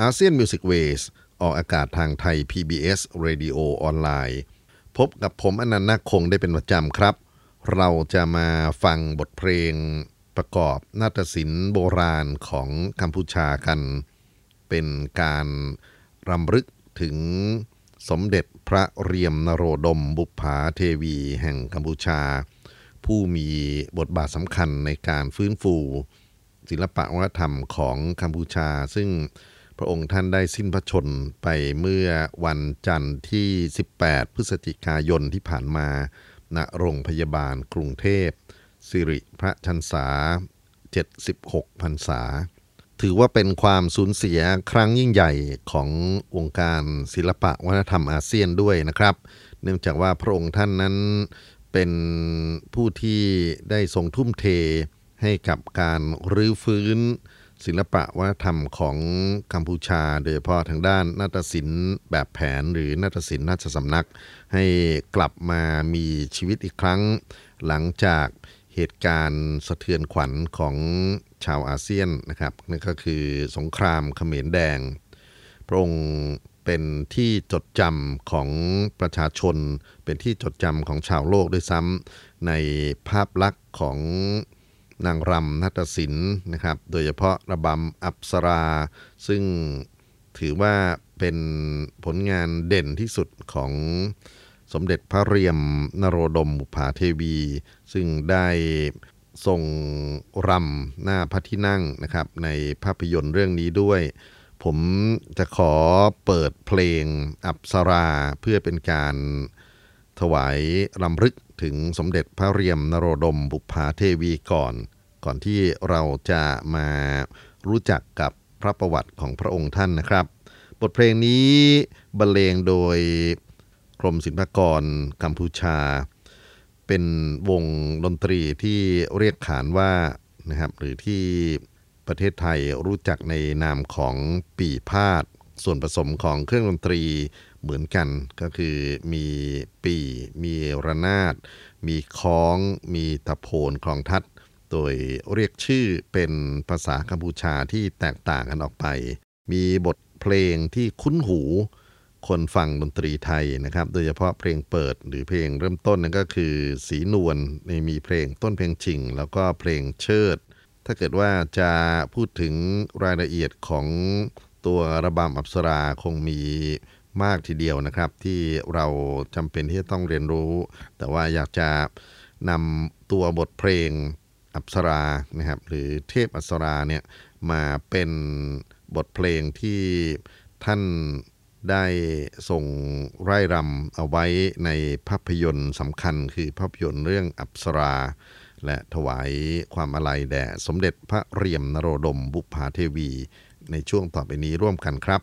อาเซียน Music Waves ออกอากาศทางไทย PBS Radio ออนไลน์ พบกับผมอานันท์นาคคงได้เป็นประจำครับ เราจะมาฟังบทเพลงประกอบนาฏศิลป์โบราณของกัมพูชากัน เป็นการรำลึกถึงสมเด็จพระเรียมนโรดมบุปผาเทวีแห่งกัมพูชา ผู้มีบทบาทสำคัญในการฟื้นฟู ศิลปะวัฒนธรรมของกัมพูชา ซึ่ง พระองค์ท่านได้สิ้นพระชนไปเมื่อวันจันทร์ที่ 18 พฤศจิกายนที่ผ่านมา ณ โรงพยาบาลกรุงเทพ สิริพระชันษา 76พรรษา ถือว่าเป็นความสูญเสียครั้งยิ่งใหญ่ของวงการศิลปะวัฒนธรรมอาเซียนด้วยนะครับ เนื่องจากว่าพระองค์ท่านนั้นเป็นผู้ที่ได้ทรงทุ่มเทให้กับการรื้อฟื้น ศิลปะวัฒนธรรมของกัมพูชา โดยเฉพาะทางด้านนาฏศิลป์แบบแผนหรือนาฏศิลป์ราชสำนัก ให้กลับมามีชีวิตอีกครั้ง หลังจากเหตุการณ์สะเทือนขวัญของชาวอาเซียนนะครับนั่นก็คือสงครามเขมรแดง พระองค์เป็นที่จดจำของประชาชน เป็นที่จดจำของชาวโลกด้วยซ้ำในภาพลักษณ์ของ นางรำนาฏศิลป์นะครับ โดยเฉพาะระบำอัปสรา ซึ่งถือว่าเป็นผลงานเด่นที่สุดของสมเด็จพระเรียมนโรดมบุภาเทวี ซึ่งได้ทรงรำหน้าพระที่นั่งนะครับ ในภาพยนตร์เรื่องนี้ด้วย ผมจะขอเปิดเพลงอัปสราเพื่อเป็นการถวายรำลึก ถึงสมเด็จพระเรียมนโรดมบุพาเทวีก่อน ก่อนที่เราจะมารู้จักกับพระประวัติของพระองค์ท่านนะครับ บทเพลงนี้บรรเลงโดยกรมศิลปากรกัมพูชา เป็นวงดนตรีที่เรียกขานว่านะครับหรือที่ประเทศไทยรู้จักในนามของปีพาดส่วนผสมของเครื่องดนตรี เหมือนกันก็คือมีปีมีระนาด มีค้อง มีตะโพนคลองทัด โดยเรียกชื่อเป็นภาษากัมพูชาที่แตกต่างกันออกไป มีบทเพลงที่คุ้นหู คนฟังดนตรีไทยนะครับ โดยเฉพาะเพลงเปิดหรือเพลงเริ่มต้นนั่นก็คือสีนวลในมีเพลงต้นเพลงชิง แล้วก็เพลงเชิด ถ้าเกิดว่าจะพูดถึงรายละเอียดของตัวระบำอัปสราคงมี มากทีเดียวนะครับ ที่เราจำเป็นที่จะต้องเรียนรู้ แต่ว่าอยากจะนำตัวบทเพลงอัปสรานะครับหรือเทพอัปสราเนี่ยมาเป็นบทเพลงที่ท่านได้ส่งไร่รำเอาไว้ในภาพยนตร์สำคัญคือภาพยนตร์เรื่องอัปสรา และถวายความอาลัยแด่สมเด็จพระเรียมนโรดมบุพาเทวี ในช่วงต่อไปนี้ร่วมกันครับ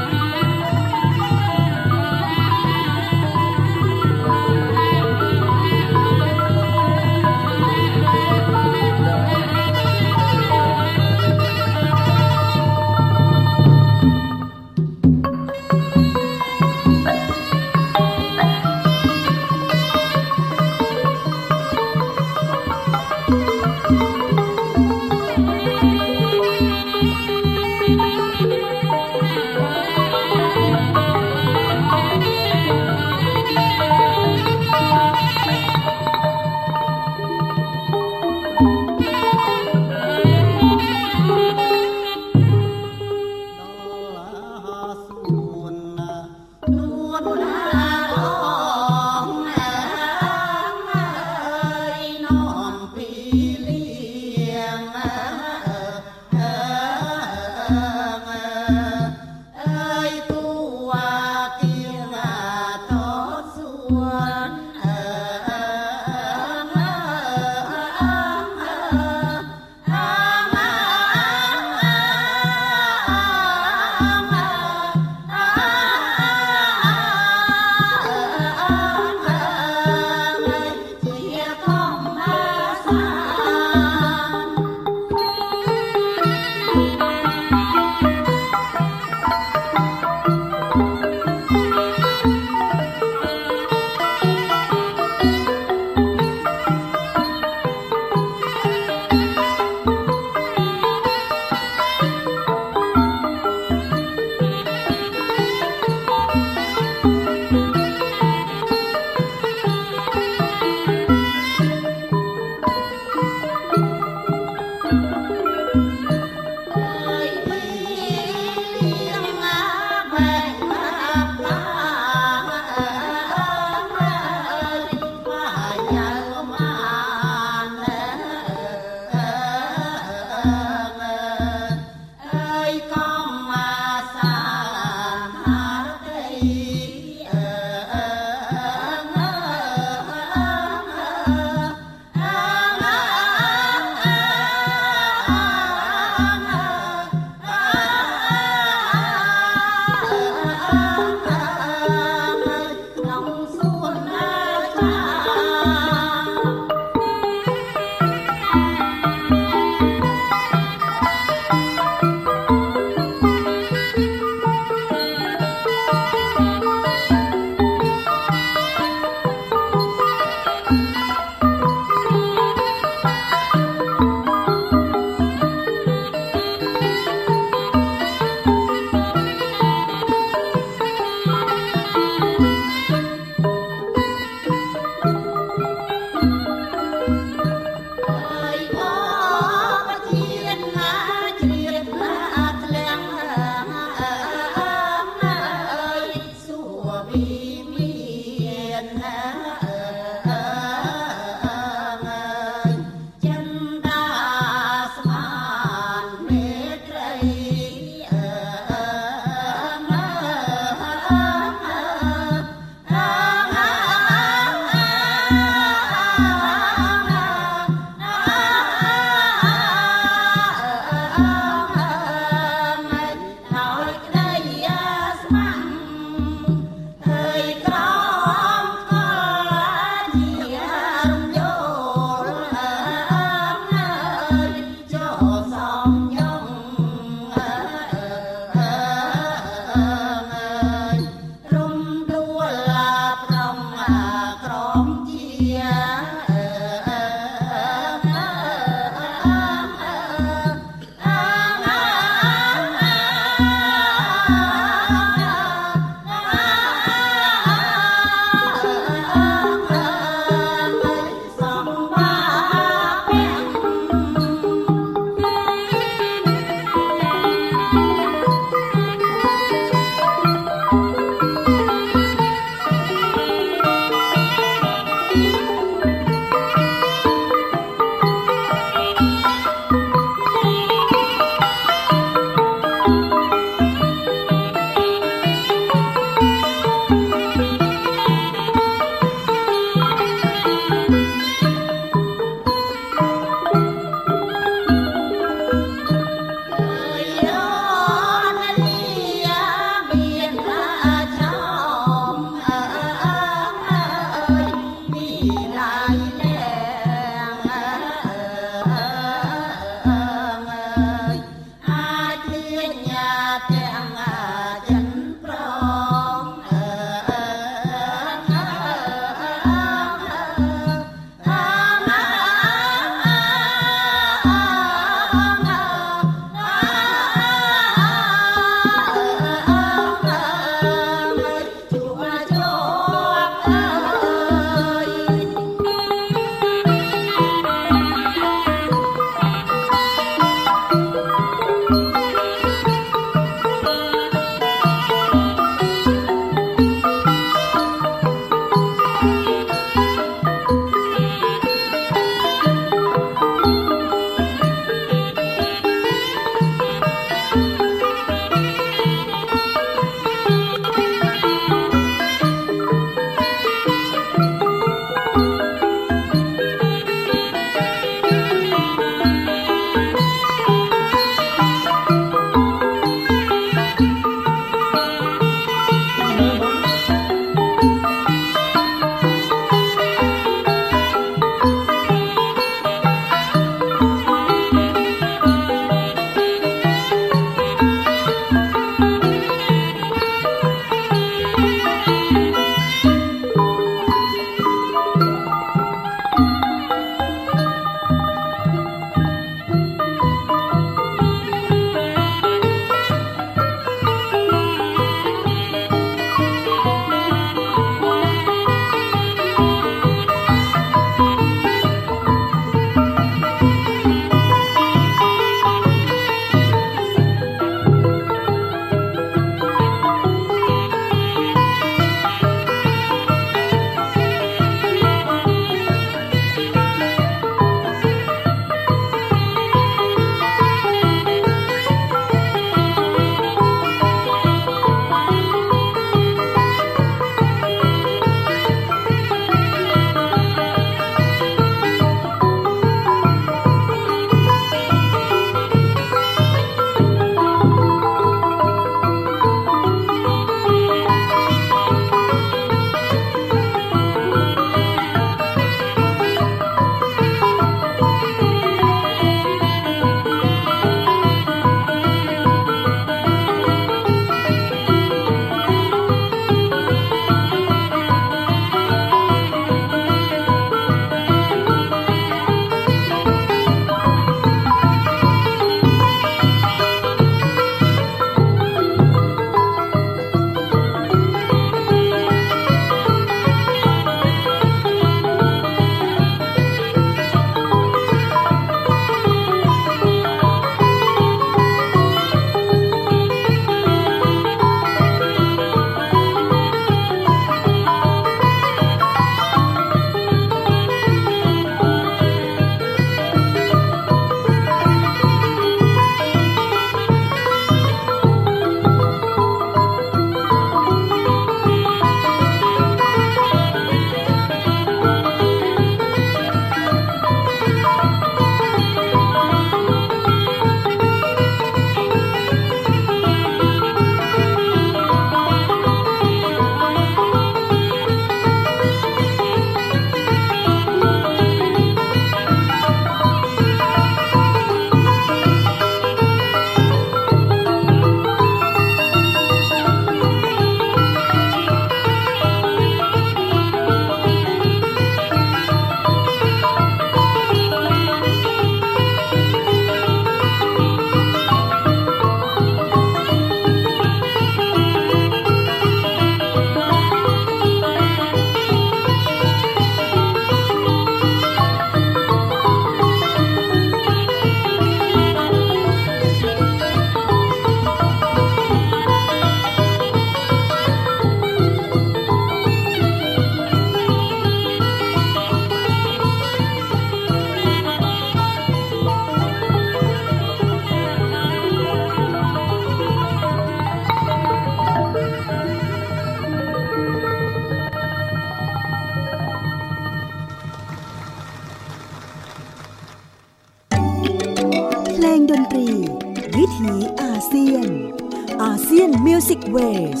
ซียน Music Waves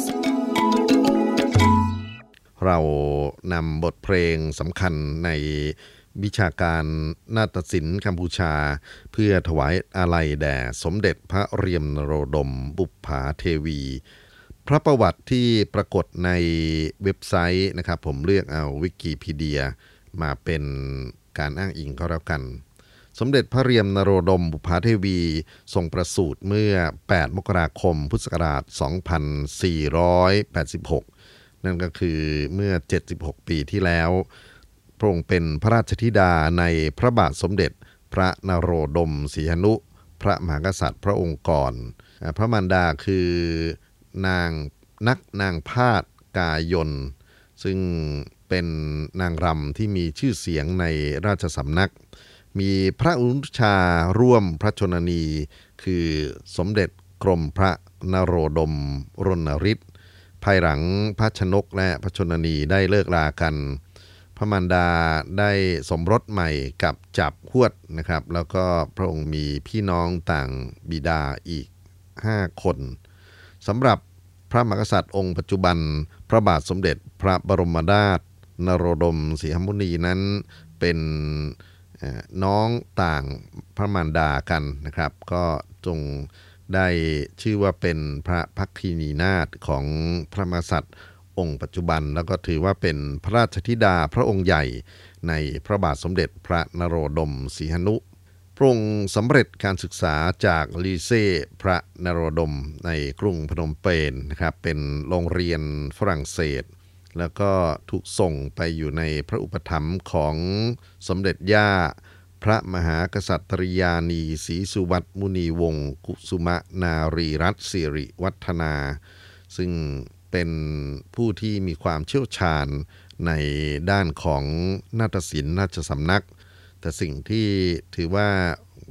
เรานำบทเพลงสำคัญในวิชาการนาฏศิลป์กัมพูชา เพื่อถวายอาลัยแด่สมเด็จพระเรียมนโรดม บุปผาเทวี พระประวัติที่ปรากฏในเว็บไซต์นะครับ ผมเลือกเอาวิกิพีเดียมาเป็นการอ้างอิงก็แล้วกัน สมเด็จพระเรียมนโรดมบุปผาเทวีทรงประสูติเมื่อ 8 มกราคม พุทธศักราช 2486 นั่นก็คือเมื่อ 76 ปีที่แล้ว พระองค์เป็นพระราชธิดาในพระบาทสมเด็จพระนโรดมศรีหนุ พระมหากษัตริย์พระองค์ก่อน พระมารดาคือนางนักนางพาดกายน ซึ่งเป็นนางรำที่มีชื่อเสียงในราชสำนัก มีพระอุชาร่วมพระชนนี คือสมเด็จกรมพระนโรดมรณฤทธิ์ภายหลังพระชนกและพระชนนีได้เลิกลากัน พระมารดาได้สมรสใหม่กับจับหวดนะครับ แล้วก็พระองค์มีพี่น้องต่างบิดาอีก 5 คนสำหรับพระมหากษัตริย์องค์ปัจจุบัน พระบาทสมเด็จพระบรมราชนโรดมศรีหมุนีนั้นเป็น น้องต่างพระมารดากันนะครับ ก็จงได้ชื่อว่าเป็นพระพักคีนีนาถของพระมหากษัตริย์องค์ปัจจุบัน แล้วก็ถือว่าเป็นพระราชธิดาพระองค์ใหญ่ในพระบาทสมเด็จพระนโรดมศรีหนุพระองค์สำเร็จการศึกษาจากลีเซ่พระนโรดมในกรุงพนมเปญนะครับเป็นโรงเรียนฝรั่งเศส แล้วก็ถูกส่งไปอยู่ในพระอุปถัมภ์ของสมเด็จย่า พระมหากษัตริยานีศรีสุวัตมุนีวงศ์กุสุมะนารีรัตสิริวัฒนา ซึ่งเป็นผู้ที่มีความเชี่ยวชาญในด้านของนาฏศิลป์นาฏสำนัก แต่สิ่งที่ถือว่า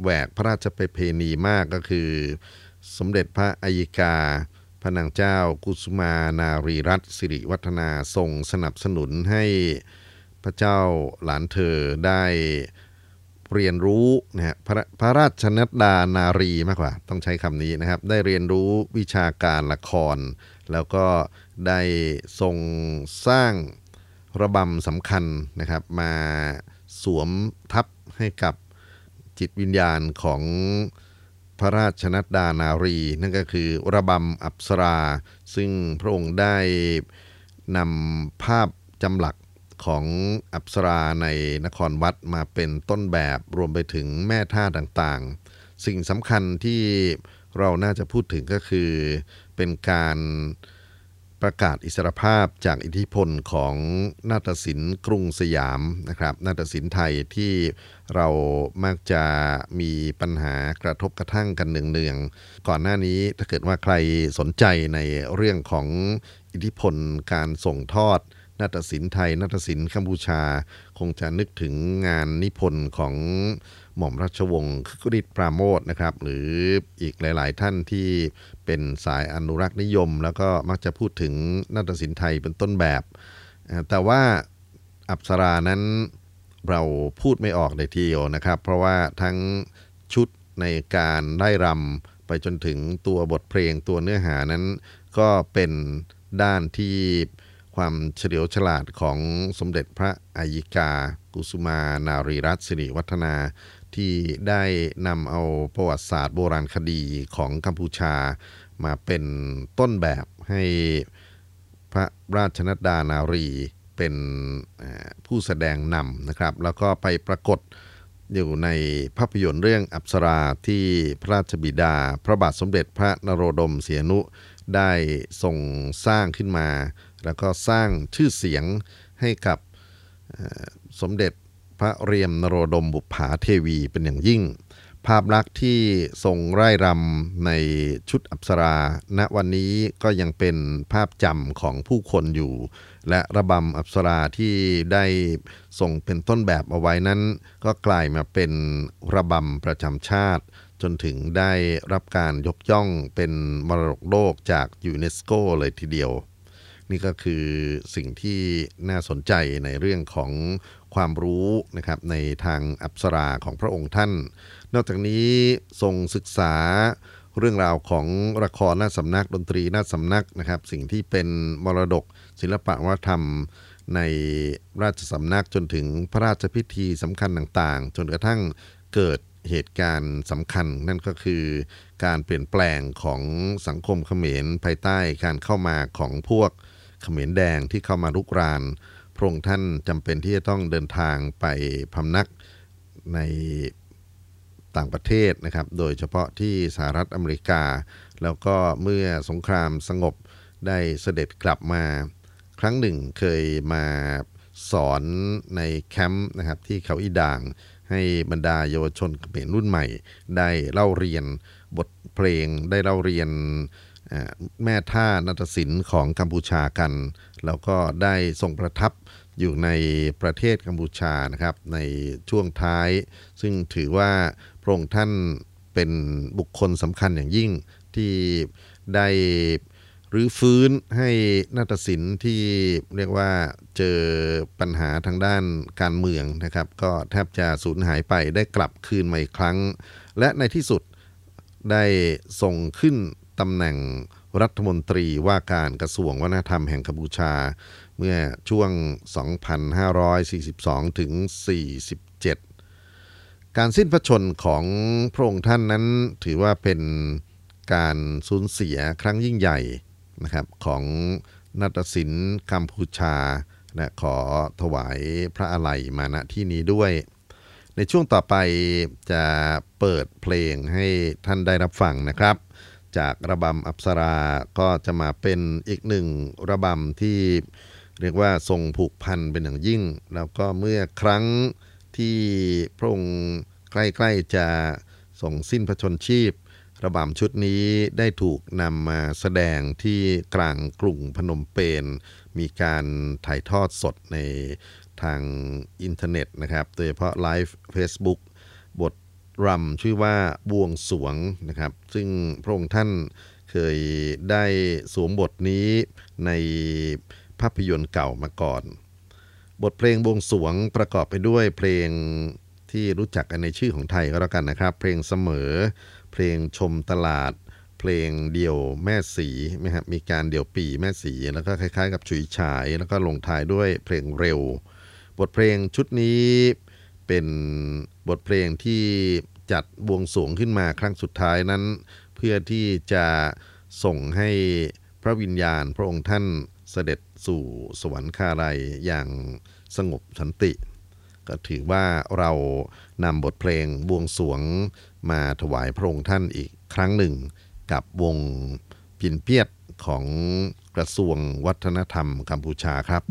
แหวกพระราชประเพณีมากก็คือ สมเด็จพระอัยกา ระนางเจ้ากุสุมานารีรัตสิริวัฒนาทรงสนับสนุนให้พระเจ้าหลานเธอได้เรียนรู้นะฮะพระพระราชนัดดานารีมากกว่า ต้องใช้คำนี้นะครับ ได้เรียนรู้วิชาการละคร แล้วก็ได้ทรงสร้างระบำสำคัญนะครับ มาสวมทับให้กับจิตวิญญาณของ พระราชนัดดานารี นั่นก็คือระบำอับสรา ซึ่งพระองค์ได้นำภาพจำหลักของอับสราในนครวัดมาเป็นต้นแบบรวมไปถึงแม่ท่าต่างๆ สิ่งสำคัญที่เราน่าจะพูดถึงก็คือเป็นการ ประกาศอิสรภาพจากอิทธิพลของนาฏศิลป์กรุงสยามนะครับนาฏศิลป์ไทยที่เรามักจะมีปัญหากระทบกระทั่งกันเนืองๆก่อนหน้านี้ถ้าเกิดว่าใครสนใจในเรื่องของอิทธิพลการส่งทอด นาฏศิลป์ไทย นาฏศิลป์กัมพูชา คงจะนึกถึงงานนิพนธ์ของหม่อมราชวงศ์คึกฤทธิ์ปราโมทนะครับ หรืออีกหลาย ๆ ท่านที่เป็นสายอนุรักษ์นิยม แล้วก็มักจะพูดถึงนาฏศิลป์ไทยเป็นต้นแบบ แต่ว่าอัปสรานั้นเราพูดไม่ออกเลยทีเดียวนะครับ เพราะว่าทั้งชุดในการได้รำไปจนถึงตัวบทเพลงตัวเนื้อหานั้น ก็เป็นด้านที่ ความเฉลียวฉลาดของสมเด็จพระอายิกา กุสุมานารีรัตสิริวัฒนา ที่ได้นำเอาประวัติศาสตร์โบราณคดีของกัมพูชา มาเป็นต้นแบบให้พระราชนัดดานารีเป็นผู้แสดงนำนะครับ แล้วก็ไปปรากฏอยู่ในภาพยนตร์เรื่องอัปสราที่พระราชบิดา พระบาทสมเด็จพระนโรดมเสียนุได้ทรงสร้างขึ้นมา แล้วก็สร้างชื่อเสียงให้กับสมเด็จพระเรียมนโรดมบุปผาเทวีเป็นอย่างยิ่ง ภาพลักษณ์ที่ทรงไร่รำในชุดอัปสรา ณวันนี้ก็ยังเป็นภาพจำของผู้คนอยู่ และระบำอัปสราที่ได้ส่งเป็นต้นแบบเอาไว้นั้น ก็กลายมาเป็นระบำประจำชาติ จนถึงได้รับการยกย่องเป็นมรดกโลกจากยูเนสโกเลยทีเดียว นี่ก็คือสิ่งที่น่าสนใจในเรื่องของความรู้นะครับในทางอัปสราของพระองค์ท่าน นอกจากนี้ทรงศึกษาเรื่องราวของละครหน้าสำนักดนตรีหน้าสำนักนะครับ สิ่งที่เป็นมรดกศิลปะวัฒนธรรมในราชสำนักจนถึงพระราชพิธีสำคัญต่างๆ จนกระทั่งเกิดเหตุการณ์สำคัญนั่นก็คือการเปลี่ยนแปลงของสังคมเขมรภายใต้การเข้ามาของพวก เขมรแดงที่เข้ามารุกรานพระองค์ท่านจำเป็นที่จะต้องเดินทางไปพำนักในต่างประเทศนะครับ โดยเฉพาะที่สหรัฐอเมริกา แล้วก็เมื่อสงครามสงบได้เสด็จกลับมา ครั้งหนึ่งเคยมาสอนในแคมป์นะครับที่เขาอีด่าง ให้บรรดาเยาวชนเขมรรุ่นใหม่ ได้เล่าเรียนบทเพลงได้เล่าเรียน แม่ท่านาฏศิลป์ของกัมพูชากัน แล้วก็ได้ทรงประทับอยู่ในประเทศกัมพูชานะครับในช่วงท้าย ซึ่งถือว่าพระองค์ท่านเป็นบุคคลสำคัญอย่างยิ่งที่ได้รื้อฟื้นให้นาฏศิลป์ที่เรียกว่าเจอปัญหาทางด้านการเมืองนะครับ ก็แทบจะสูญหายไปได้กลับคืนมาอีกครั้ง และในที่สุดได้ส่งขึ้น ตำแหน่งรัฐมนตรีว่าการกระทรวงวัฒนธรรมแห่งกัมพูชา เมื่อช่วง 2542 ถึง 47 การสิ้นพระชนของพระองค์ท่านนั้นถือว่าเป็นการสูญเสียครั้งยิ่งใหญ่นะครับของนาฏศิลป์กัมพูชาและขอถวายพระอะไหล่มาณที่นี้ด้วย ในช่วงต่อไปจะเปิดเพลงให้ท่านได้รับฟังนะครับ จากระบำอัปสราก็จะมาเป็นอีกหนึ่งระบำที่เรียกว่าทรงผูกพันเป็นอย่างยิ่ง แล้วก็เมื่อครั้งที่พระองค์ใกล้ๆจะส่งสิ้นพระชนชีพ ระบำชุดนี้ได้ถูกนำมาแสดงที่กลางกรุงพนมเปญมีการถ่ายทอดสดในทางอินเทอร์เน็ตนะครับ โดยเฉพาะไลฟ์ Facebook บท รำชื่อว่าบวงสวงนะครับ ซึ่งพระองค์ท่านเคยได้สวมบทนี้ในภาพยนตร์เก่ามาก่อน บทเพลงบวงสวงประกอบไปด้วยเพลงที่รู้จักกันในชื่อของไทยก็แล้วกันนะครับ เพลงเสมอ เพลงชมตลาด เพลงเดี่ยวแม่สีนะครับมีการเดี่ยวปีแม่สี แล้วก็คล้ายๆ กับฉุยฉาย แล้วก็ลงท้ายด้วยเพลงเร็ว บทเพลงชุดนี้ เป็นบทเพลงที่จัดบวงสวงขึ้นมาครั้งสุดท้ายนั้น เพื่อที่จะส่งให้พระวิญญาณพระองค์ท่านเสด็จสู่สวรรคาลัยอย่างสงบสันติ ก็ถือว่าเรานำบทเพลงบวงสวงมาถวายพระองค์ท่านอีกครั้งหนึ่ง กับวงปินเปียดของกระทรวงวัฒนธรรมกัมพูชาครับ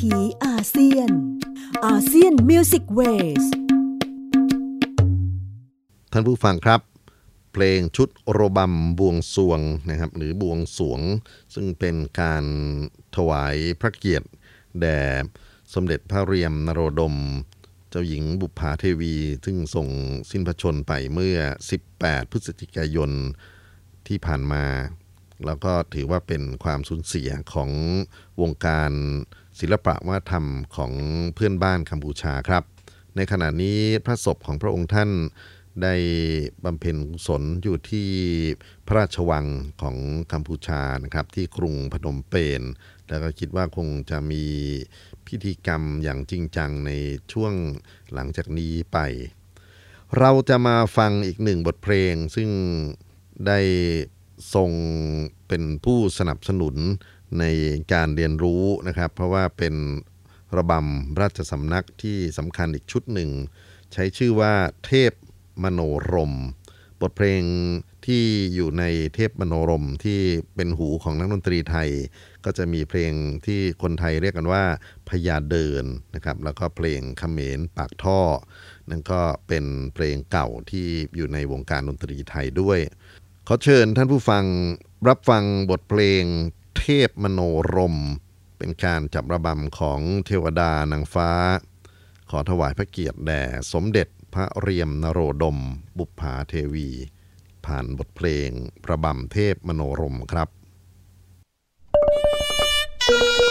ถีอาเซียน อาเซียน Music Wavesท่านผู้ฟังครับ เพลงชุดโรบัมบวงสรวงนะครับ หรือบวงสรวง ซึ่งเป็นการถวายพระเกียรติ แด่สมเด็จพระเรียมนโรดม เจ้าหญิงบุปผาเทวี ซึ่งทรงสิ้นพระชนม์ไปเมื่อ 18 พฤศจิกายนที่ผ่านมาแล้วก็ถือว่าเป็นความสูญเสียของวงการ ศิลปะวัฒนธรรมของเพื่อนบ้านกัมพูชาครับ ในขณะนี้พระศพของพระองค์ท่านได้บำเพ็ญกุศลอยู่ที่พระราชวังของกัมพูชานะครับ ที่กรุงพนมเปญแล้วก็คิดว่าคงจะมีพิธีกรรมอย่างจริงจังในช่วงหลังจากนี้ไป เราจะมาฟังอีกหนึ่งบทเพลงซึ่งได้ทรงเป็นผู้สนับสนุน ในการเรียนรู้นะครับ เพราะว่าเป็นระบำราชสำนักที่สำคัญอีกชุดหนึ่ง ใช้ชื่อว่าเทพมโนรม บทเพลงที่อยู่ในเทพมโนรมที่เป็นหูของนักดนตรีไทย ก็จะมีเพลงที่คนไทยเรียกกันว่าพญาเดินนะครับ แล้วก็เพลงเขมรปากท่อ นั่นก็เป็นเพลงเก่าที่อยู่ในวงการดนตรีไทยด้วย ขอเชิญท่านผู้ฟังรับฟังบทเพลง เทพมโนรม เป็นการจับระบำของเทวดานางฟ้า ขอถวายพระเกียรติแด่สมเด็จพระเรียมนโรดม บุพาเทวี ผ่านบทเพลงระบำเทพมโนรมครับเ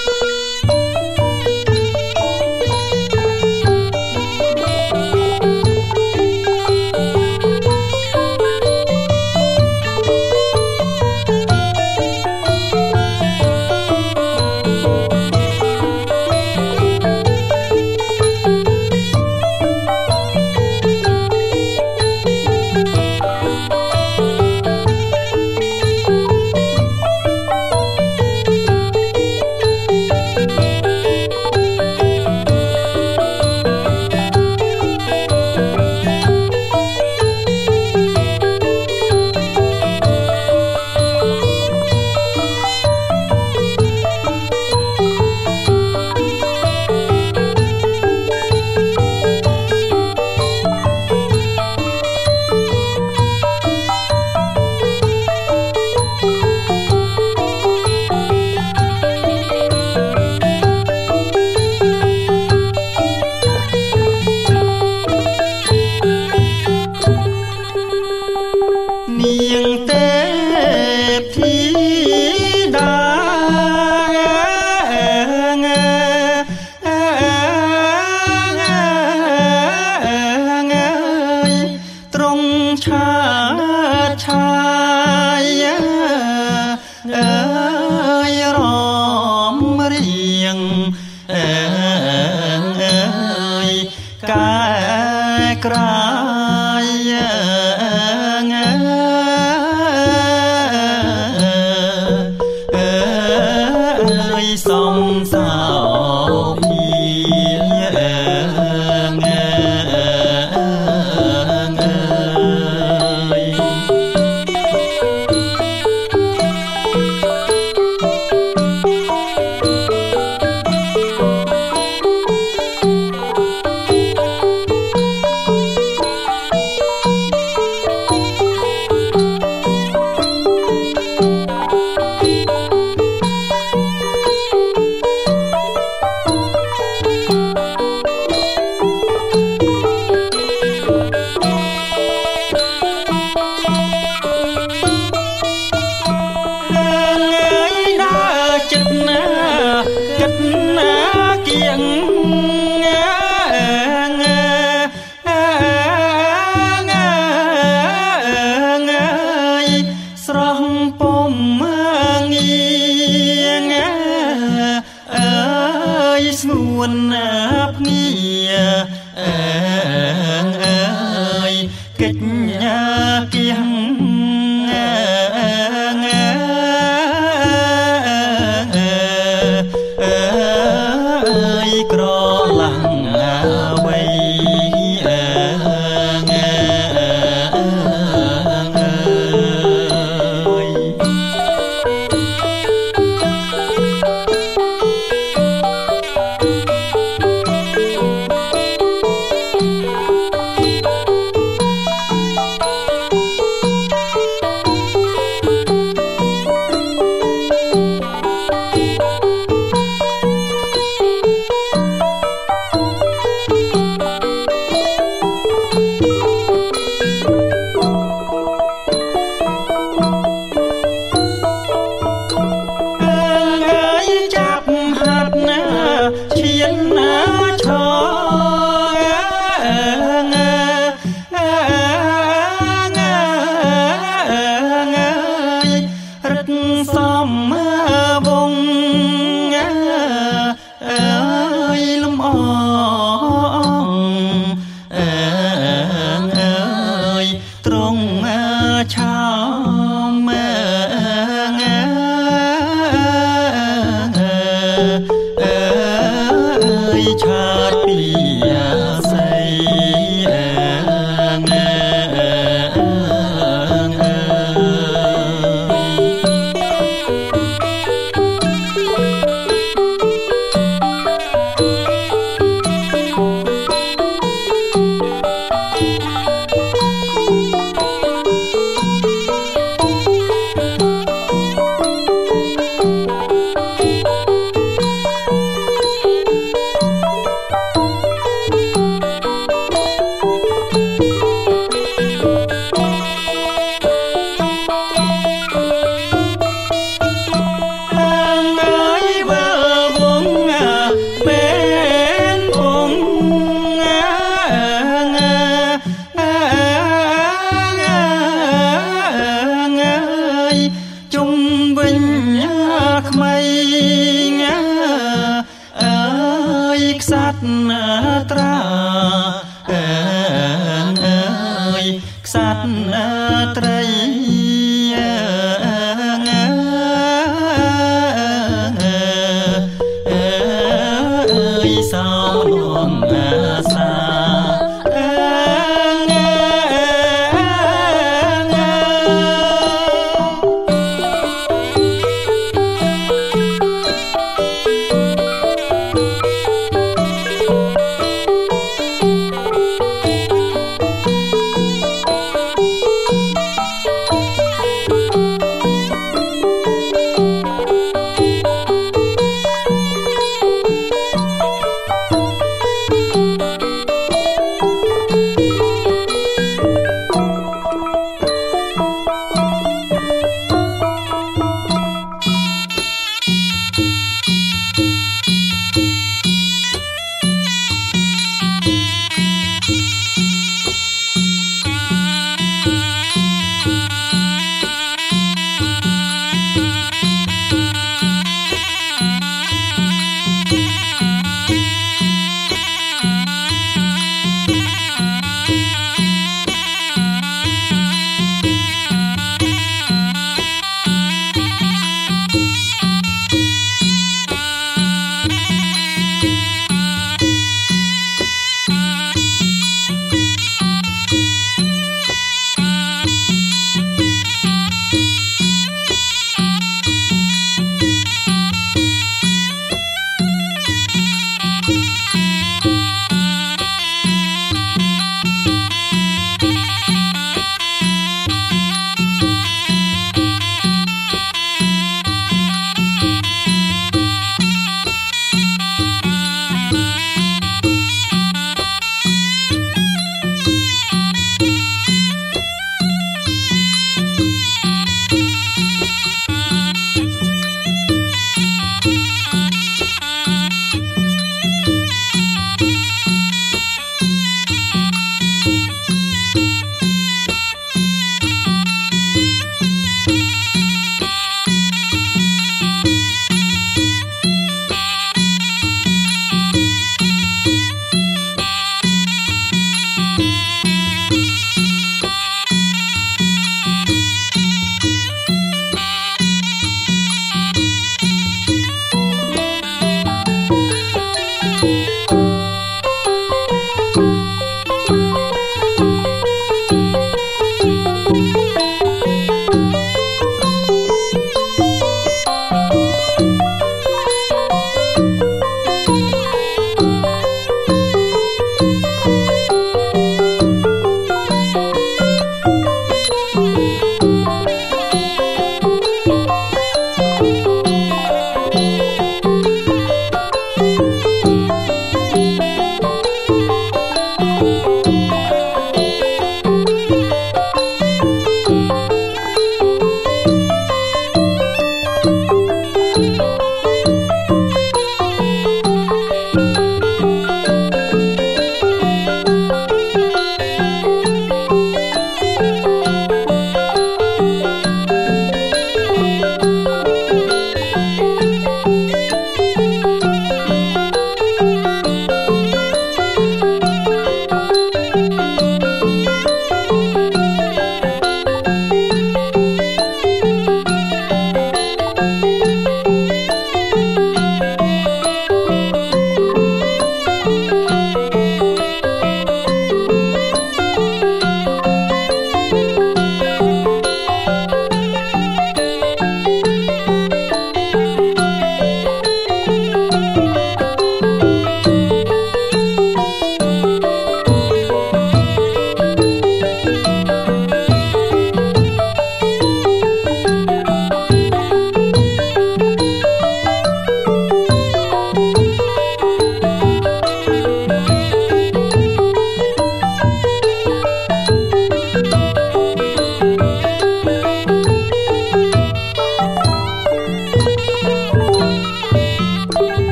Natra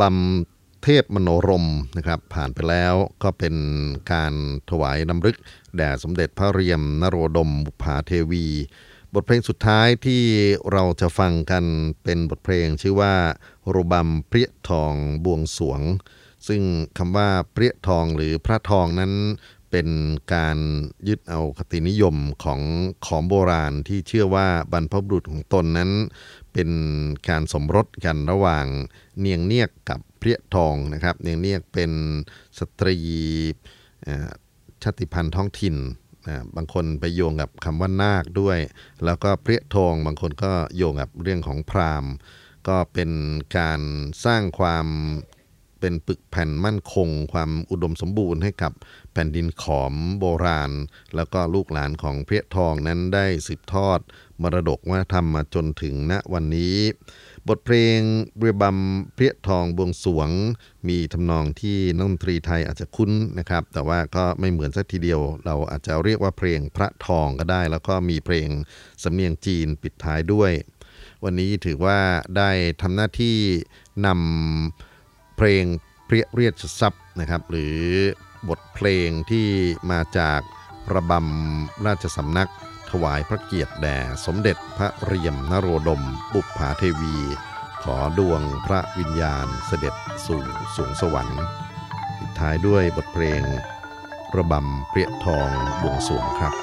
บัมเทพมโนรมนะครับผ่านไปแล้วก็เป็นการถวายนำลึก แด่สมเด็จพระเรียมนโรดมบุพาเทวี บทเพลงสุดท้ายที่เราจะฟังกันเป็นบทเพลงชื่อว่าโรบัมเปรี้ยทองบวงสรวง ซึ่งคำว่าเปรี้ยทองหรือพระทองนั้น เป็นการยึดเอาคตินิยมของของโบราณที่เชื่อว่าบรรพบุรุษของตนนั้น เป็นการสมรสกันระหว่างเนียงเนียกกับเปรี้ยทองนะครับ เนียงเนียกเป็นสตรีชาติพันธุ์ท้องถิ่นบางคนไปโยงกับคำว่านาคด้วย แล้วก็เปรี้ยทองบางคนก็โยงกับเรื่องของพราหมณ์ ก็เป็นการสร้างความเป็นปึกแผ่นมั่นคง ความอุดมสมบูรณ์ให้กับ แผ่นดินขอมโบราณ แล้วก็ลูกหลานของเพี้ยทองนั้นได้สืบทอด มรดกวัฒนธรรมมาจนถึงณวันนี้ บทเพลงเรียบัมเพี้ยทองบวงสวง มีทำนองที่นักดนตรีไทยอาจจะคุ้นนะครับ แต่ว่าก็ไม่เหมือนสักทีเดียว เราอาจจะเรียกว่าเพลงพระทองก็ได้ แล้วก็มีเพลงสำเนียงจีนปิดท้ายด้วย วันนี้ถือว่าได้ทำหน้าที่นำเพลงเปรียเรียดทรัพย์นะครับ หรือ บทเพลงที่มาจากระบำราชสำนัก ถวายพระเกียรติแด่สมเด็จพระเรียมนโรดม บุปผาเทวี ขอดวงพระวิญญาณเสด็จสู่สูงสวรรค์ปิดท้ายด้วยบทเพลง ระบำเปรียทองบวงสรวงครับ